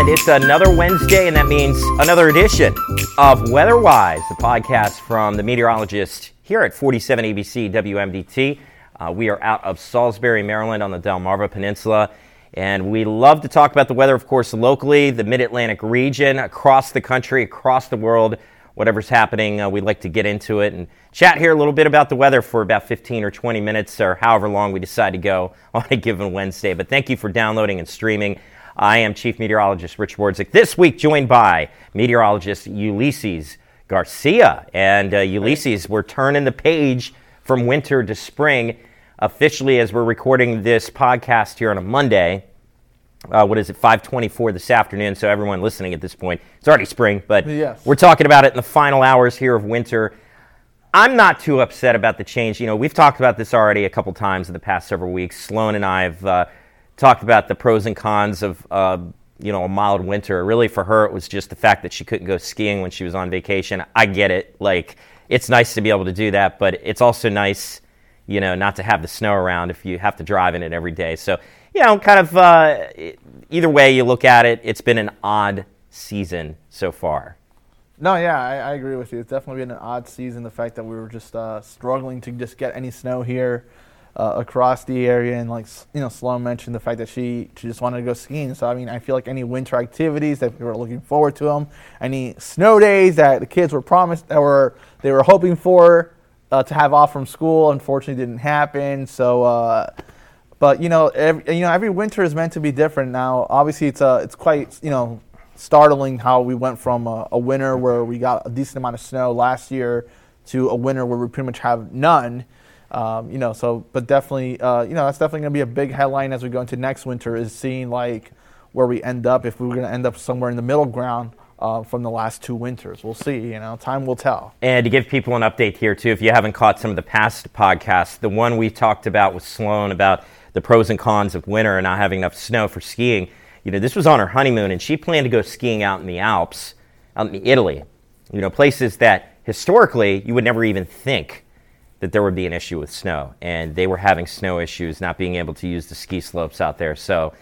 And it's another Wednesday, and that means another edition of Weatherwise, the podcast from the meteorologist here at 47 ABC WMDT. Uh, we are out of Salisbury, Maryland on the Delmarva Peninsula, and we love to talk about the weather, of course, locally, the mid Atlantic region, across the country, across the world. Whatever's happening, uh, we'd like to get into it and chat here a little bit about the weather for about 15 or 20 minutes or however long we decide to go on a given Wednesday. But thank you for downloading and streaming. I am Chief Meteorologist Rich Wirdzek. This week, joined by meteorologist Ulises Garcia. And uh, Ulises, we're turning the page from winter to spring officially as we're recording this podcast here on a Monday. Uh, what is it, 524 this afternoon? So everyone listening at this point, it's already spring, but Yes. we're talking about it in the final hours here of winter. I'm not too upset about the change. You know, we've talked about this already a couple times in the past several weeks. Sloan and I have uh, talked about the pros and cons of, uh, you know, a mild winter. Really, for her, it was just the fact that she couldn't go skiing when she was on vacation. I get it. Like, it's nice to be able to do that, but it's also nice, you know, not to have the snow around if you have to drive in it every day. So, you know, kind of uh, either way you look at it, it's been an odd season so far. No, yeah, I, I agree with you. It's definitely been an odd season. The fact that we were just uh, struggling to just get any snow here uh, across the area, and like you know, Sloan mentioned the fact that she she just wanted to go skiing. So I mean, I feel like any winter activities that we were looking forward to them, any snow days that the kids were promised that were they were hoping for uh, to have off from school, unfortunately didn't happen. So. Uh, but you know, every, you know, every winter is meant to be different. Now, obviously, it's uh, it's quite you know startling how we went from a, a winter where we got a decent amount of snow last year to a winter where we pretty much have none. Um, you know, so but definitely, uh, you know, that's definitely going to be a big headline as we go into next winter is seeing like where we end up if we were going to end up somewhere in the middle ground uh, from the last two winters. We'll see. You know, time will tell. And to give people an update here, too, if you haven't caught some of the past podcasts, the one we talked about with Sloan about the pros and cons of winter and not having enough snow for skiing, you know, this was on her honeymoon, and she planned to go skiing out in the Alps, out in Italy, you know, places that historically you would never even think that there would be an issue with snow. And they were having snow issues, not being able to use the ski slopes out there. So,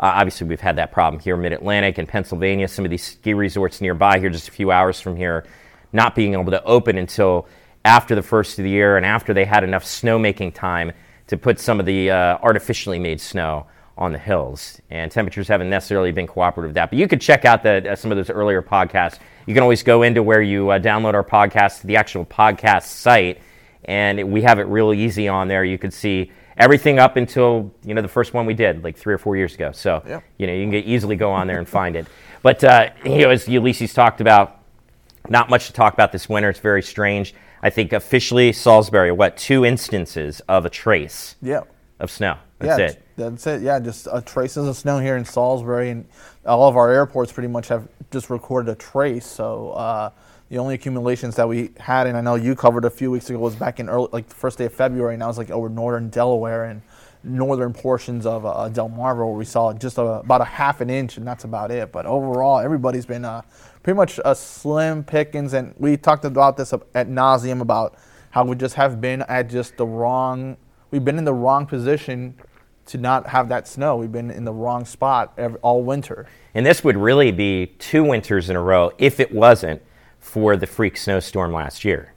uh, obviously, we've had that problem here Mid Atlantic and Pennsylvania. Some of these ski resorts nearby here, just a few hours from here, not being able to open until after the first of the year and after they had enough snowmaking time to put some of the uh, artificially made snow on the hills. And temperatures haven't necessarily been cooperative with that. But you could check out the, uh, some of those earlier podcasts. You can always go into where you uh, download our podcast, the actual podcast site, and it, we have it real easy on there. You could see everything up until you know the first one we did like three or four years ago. So Yep. you know you can easily go on there and find it. But uh, you know, as Ulises talked about, not much to talk about this winter. It's very strange. I think officially Salisbury, what two instances of a trace Yeah. of snow. That's yeah, it. That's it. Yeah, just uh, traces of snow here in Salisbury, and all of our airports pretty much have just recorded a trace. So uh, the only accumulations that we had, and I know you covered a few weeks ago, was back in early, like the first day of February, and that was like over northern Delaware and northern portions of uh, Delmarva, where we saw just a, about a half an inch, and that's about it. But overall, everybody's been uh, pretty much a slim pickings, and we talked about this at nauseum about how we just have been at just the wrong. We've been in the wrong position to not have that snow. We've been in the wrong spot every, all winter. And this would really be two winters in a row if it wasn't for the freak snowstorm last year.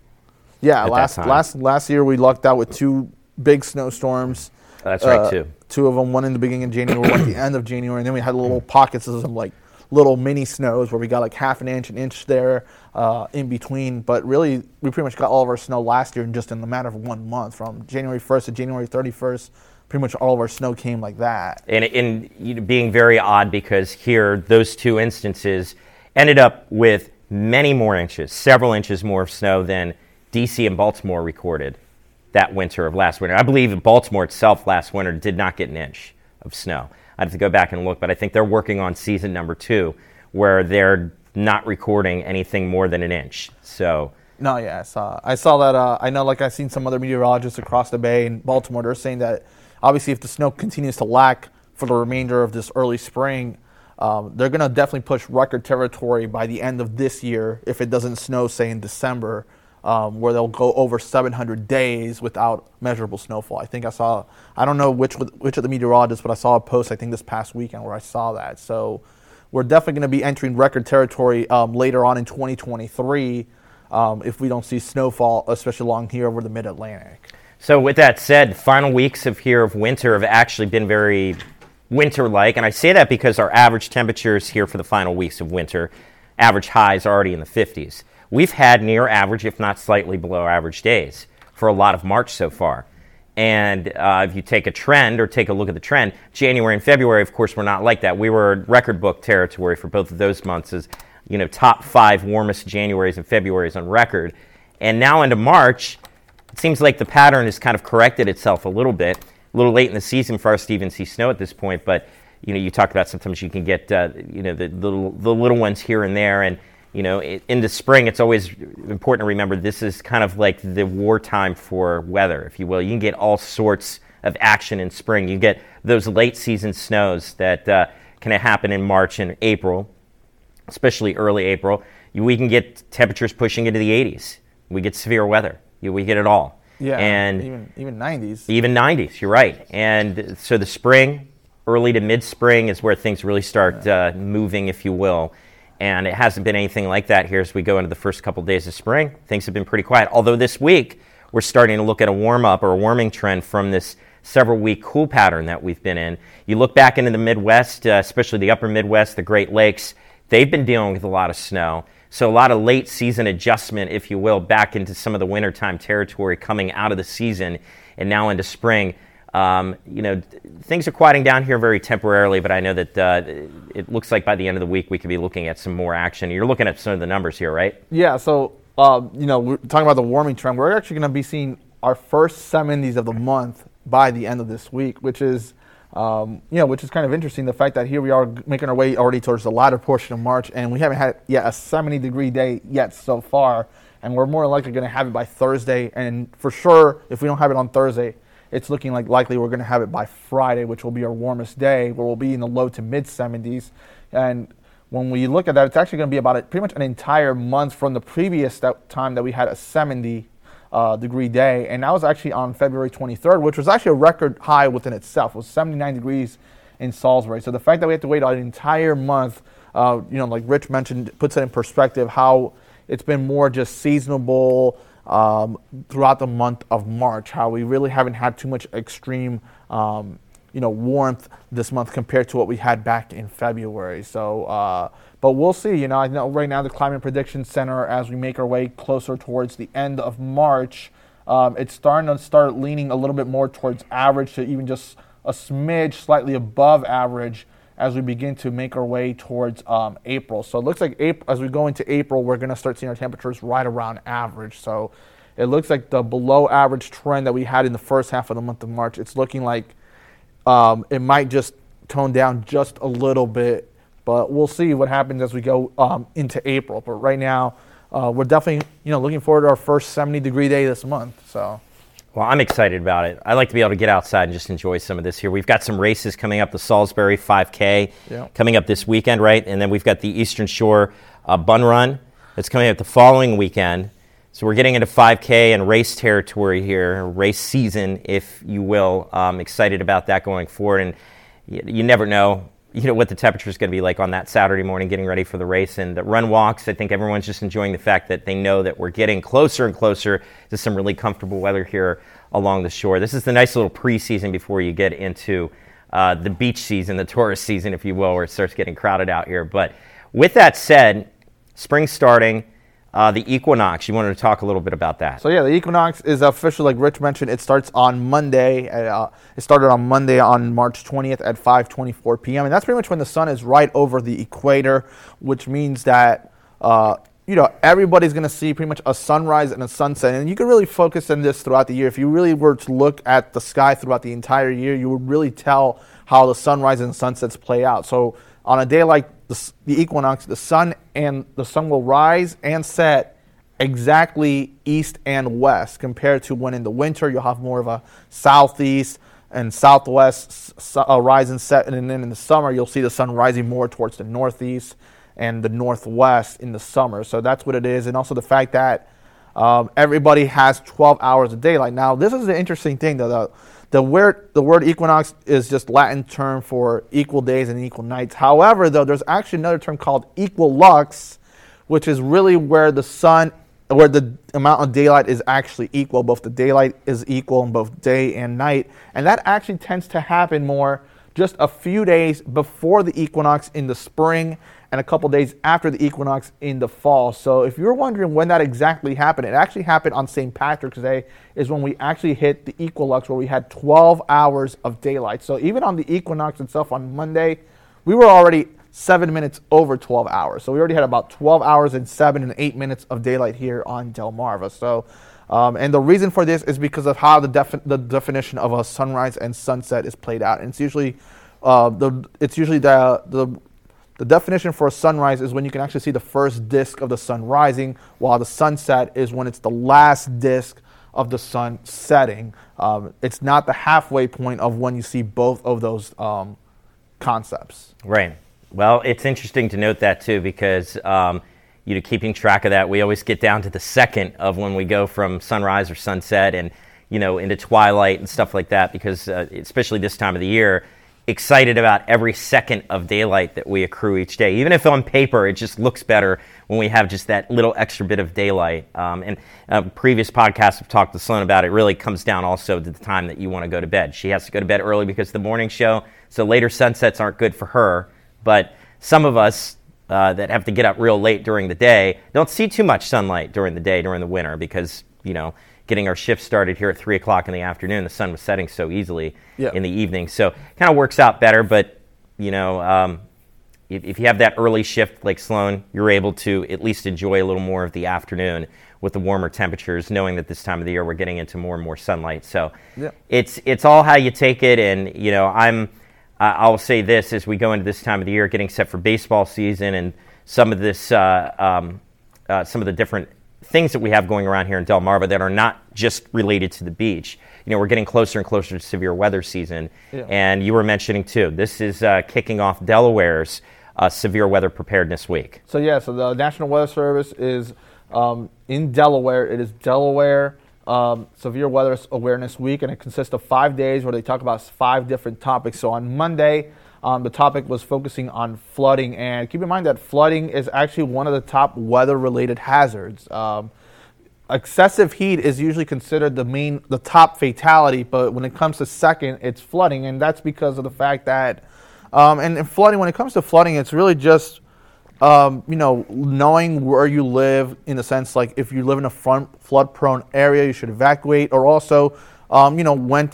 Yeah, last last last year we lucked out with two big snowstorms. That's right, Uh, too. Two of them, one in the beginning of January, one at the end of January, and then we had little pockets of some like little mini snows where we got like half an inch, an inch there uh, in between. But really, we pretty much got all of our snow last year in just in the matter of one month, from January 1st to January 31st. Pretty much all of our snow came like that. and, and you know, being very odd because here those two instances ended up with many more inches, several inches more of snow than DC and Baltimore recorded that winter of last winter. I believe Baltimore itself last winter did not get an inch of snow. I'd have to go back and look, but I think they're working on season number two where they're not recording anything more than an inch. So No, yeah, I saw. I saw that. Uh, I know, like I've seen some other meteorologists across the bay in Baltimore. They're saying that obviously, if the snow continues to lack for the remainder of this early spring, um, they're going to definitely push record territory by the end of this year. If it doesn't snow, say in December, um, where they'll go over 700 days without measurable snowfall. I think I saw. I don't know which which of the meteorologists, but I saw a post. I think this past weekend where I saw that. So we're definitely going to be entering record territory um, later on in 2023 um, if we don't see snowfall, especially along here over the mid Atlantic. So, with that said, final weeks of here of winter have actually been very winter like. And I say that because our average temperatures here for the final weeks of winter, average highs already in the 50s. We've had near average, if not slightly below average days for a lot of March so far. And uh, if you take a trend or take a look at the trend, January and February, of course, were not like that. We were record book territory for both of those months as, you know, top five warmest Januaries and Februarys on record. And now into March, it seems like the pattern has kind of corrected itself a little bit. A little late in the season for us to even see snow at this point, but you know, you talk about sometimes you can get, uh, you know, the, the, the little ones here and there, and you know, in the spring, it's always important to remember this is kind of like the wartime for weather, if you will. You can get all sorts of action in spring. You get those late season snows that uh, can happen in March and April, especially early April. We can get temperatures pushing into the 80s. We get severe weather. We get it all. Yeah, and even even 90s. Even 90s. You're right. And so the spring, early to mid spring, is where things really start uh, moving, if you will and it hasn't been anything like that here as we go into the first couple of days of spring. Things have been pretty quiet. Although this week we're starting to look at a warm up or a warming trend from this several week cool pattern that we've been in. You look back into the Midwest, uh, especially the upper Midwest, the Great Lakes, they've been dealing with a lot of snow. So a lot of late season adjustment, if you will, back into some of the wintertime territory coming out of the season and now into spring. Um, you know, things are quieting down here very temporarily, but I know that uh, it looks like by the end of the week we could be looking at some more action. You're looking at some of the numbers here, right? Yeah. So, uh, you know, we're talking about the warming trend. We're actually going to be seeing our first 70s of the month by the end of this week, which is, um, you know, which is kind of interesting. The fact that here we are making our way already towards the latter portion of March, and we haven't had yet a 70 degree day yet so far, and we're more likely going to have it by Thursday. And for sure, if we don't have it on Thursday, it's looking like likely we're going to have it by Friday, which will be our warmest day, where we'll be in the low to mid 70s. And when we look at that, it's actually going to be about a, pretty much an entire month from the previous that time that we had a 70 uh, degree day, and that was actually on February 23rd, which was actually a record high within itself. It was 79 degrees in Salisbury. So the fact that we have to wait an entire month, uh, you know, like Rich mentioned, puts it in perspective how it's been more just seasonable um, throughout the month of March. How we really haven't had too much extreme, um, you know, warmth this month compared to what we had back in February. So, uh, but we'll see. You know, I know right now the Climate Prediction Center, as we make our way closer towards the end of March, um, it's starting to start leaning a little bit more towards average to even just a smidge slightly above average as we begin to make our way towards um, April. So it looks like April, as we go into April, we're going to start seeing our temperatures right around average. So it looks like the below average trend that we had in the first half of the month of March, it's looking like um, it might just tone down just a little bit, but we'll see what happens as we go um, into April. But right now, uh, we're definitely you know looking forward to our first 70 degree day this month. So. Well, I'm excited about it. I like to be able to get outside and just enjoy some of this here. We've got some races coming up, the Salisbury 5K yeah. coming up this weekend, right? And then we've got the Eastern Shore uh, Bun Run that's coming up the following weekend. So we're getting into 5K and race territory here, race season, if you will. I'm excited about that going forward. And you, you never know you know what the temperature is going to be like on that Saturday morning, getting ready for the race and the run walks. I think everyone's just enjoying the fact that they know that we're getting closer and closer to some really comfortable weather here along the shore. This is the nice little preseason before you get into uh, the beach season, the tourist season, if you will, where it starts getting crowded out here. But with that said, spring starting. Uh, the equinox, you wanted to talk a little bit about that. So yeah, the equinox is official, like Rich mentioned. It starts on Monday. Uh, it started on Monday on March 20th at 5:24 p.m. and that's pretty much when the sun is right over the equator, which means that uh, you know everybody's going to see pretty much a sunrise and a sunset. And you can really focus on this throughout the year. If you really were to look at the sky throughout the entire year, you would really tell how the sunrise and sunsets play out. So on a day like the, the equinox, the sun and the sun will rise and set exactly east and west compared to when in the winter you'll have more of a southeast and southwest uh, rise and set and then in the summer you'll see the sun rising more towards the northeast and the northwest in the summer. So that's what it is. And also the fact that um, everybody has 12 hours of daylight now this is the interesting thing though the, The word, the word equinox is just Latin term for equal days and equal nights. However, though, there's actually another term called equilux, which is really where the sun, where the amount of daylight is actually equal. Both the daylight is equal in both day and night. And that actually tends to happen more just a few days before the equinox in the spring and a couple days after the equinox in the fall. So if you're wondering when that exactly happened, it actually happened on St. Patrick's Day is when we actually hit the equinox where we had 12 hours of daylight. So even on the equinox itself on Monday, we were already seven minutes over 12 hours. So we already had about 12 hours and seven and eight minutes of daylight here on Delmarva. So um, and the reason for this is because of how the, defi- the definition of a sunrise and sunset is played out. And it's usually uh, the it's usually the, the the definition for a sunrise is when you can actually see the first disk of the sun rising, while the sunset is when it's the last disk of the sun setting. Um, it's not the halfway point of when you see both of those um, concepts. Right. Well, it's interesting to note that too because um, you know, keeping track of that, we always get down to the second of when we go from sunrise or sunset and, you know, into twilight and stuff like that because, uh, especially this time of the year, excited about every second of daylight that we accrue each day. Even if on paper it just looks better when we have just that little extra bit of daylight. Um, and uh, previous podcasts have talked to Sloan about it. Really comes down also to the time that you want to go to bed. She has to go to bed early because the morning show, so later sunsets aren't good for her. But some of us uh, that have to get up real late during the day don't see too much sunlight during the day during the winter because you know getting our shift started here at three o'clock in the afternoon the sun was setting so easily yeah. in the evening so kind of works out better but you know um, if, if, you have that early shift like sloan you're able to at least enjoy a little more of the afternoon with the warmer temperatures knowing that this time of the year we're getting into more and more sunlight so yeah. it's it's all how you take it and you know i'm I'll say this as we go into this time of the year, getting set for baseball season, and some of this, uh, um, uh, some of the different things that we have going around here in Delmarva that are not just related to the beach. You know, we're getting closer and closer to severe weather season, yeah. and you were mentioning too. This is uh, kicking off Delaware's uh, severe weather preparedness week. So yeah, so the National Weather Service is um, in Delaware. It is Delaware um, Severe Weather Awareness Week, and it consists of five days where they talk about five different topics. So on Monday, um, the topic was focusing on flooding, and keep in mind that flooding is actually one of the top weather-related hazards. Um, excessive heat is usually considered the main, the top fatality, but when it comes to second, it's flooding, and that's because of the fact that, um, and, and flooding. When it comes to flooding, it's really just um, you know, knowing where you live in the sense like if you live in a flood prone area, you should evacuate, or also, um, you know, when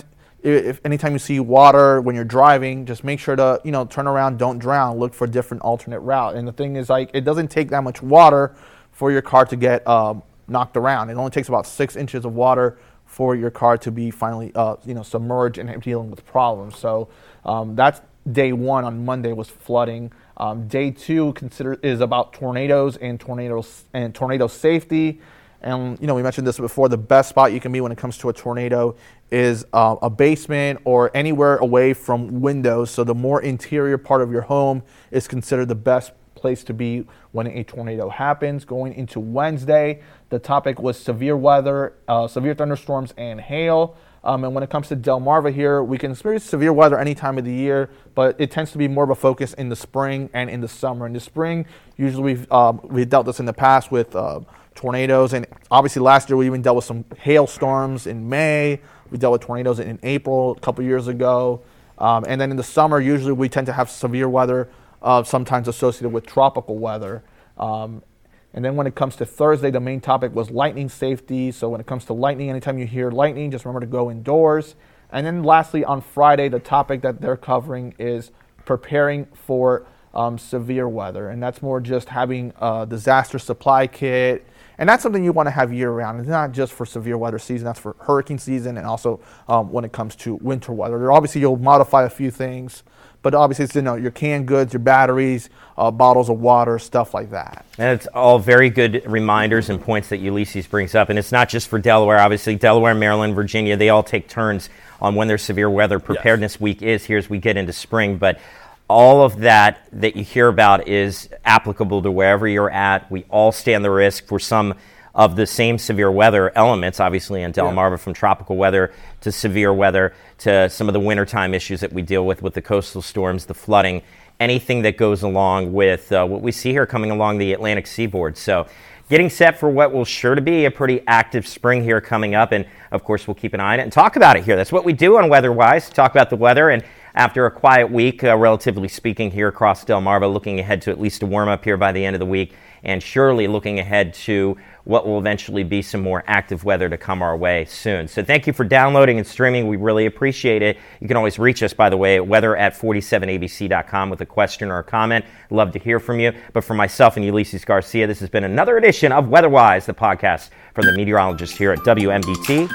if anytime you see water when you're driving, just make sure to you know turn around, don't drown, look for a different alternate route. And the thing is, like, it doesn't take that much water for your car to get um, knocked around. It only takes about six inches of water for your car to be finally uh, you know submerged and dealing with problems. So um, that's day one on Monday was flooding. Um, day two consider is about tornadoes and tornadoes and tornado safety. And you know, we mentioned this before. The best spot you can be when it comes to a tornado is uh, a basement or anywhere away from windows. So the more interior part of your home is considered the best place to be when a tornado happens. Going into Wednesday, the topic was severe weather, uh, severe thunderstorms, and hail. Um, and when it comes to Delmarva here, we can experience severe weather any time of the year, but it tends to be more of a focus in the spring and in the summer. In the spring, usually we've, um, we've dealt this in the past with uh, tornadoes, and obviously last year we even dealt with some hailstorms in May. We dealt with tornadoes in April a couple years ago. Um, and then in the summer, usually we tend to have severe weather, uh, sometimes associated with tropical weather. Um, and then when it comes to Thursday, the main topic was lightning safety. So when it comes to lightning, anytime you hear lightning, just remember to go indoors. And then lastly, on Friday, the topic that they're covering is preparing for um, severe weather. And that's more just having a disaster supply kit. And that's something you want to have year round. It's not just for severe weather season, that's for hurricane season and also um, when it comes to winter weather. Obviously, you'll modify a few things but obviously it's you know your canned goods, your batteries, uh, bottles of water, stuff like that. And it's all very good reminders and points that Ulises brings up. And it's not just for Delaware. Obviously, Delaware, Maryland, Virginia, they all take turns on when their severe weather preparedness yes. week is here as we get into spring. But all of that that you hear about is applicable to wherever you're at. We all stand the risk for some of the same severe weather elements, obviously in Delmarva, yeah. from tropical weather to severe weather to some of the wintertime issues that we deal with with the coastal storms, the flooding, anything that goes along with uh, what we see here coming along the Atlantic seaboard. So, getting set for what will sure to be a pretty active spring here coming up. And of course, we'll keep an eye on it and talk about it here. That's what we do on WeatherWise, talk about the weather. And after a quiet week, uh, relatively speaking, here across Del Delmarva, looking ahead to at least a warm up here by the end of the week, and surely looking ahead to what will eventually be some more active weather to come our way soon. So thank you for downloading and streaming. We really appreciate it. You can always reach us, by the way, at weather at 47abc.com with a question or a comment. Love to hear from you. But for myself and Ulises Garcia, this has been another edition of WeatherWise, the podcast from the meteorologist here at WMDT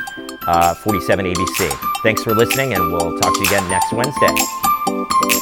uh, 47 ABC. Thanks for listening, and we'll talk to you again next Wednesday.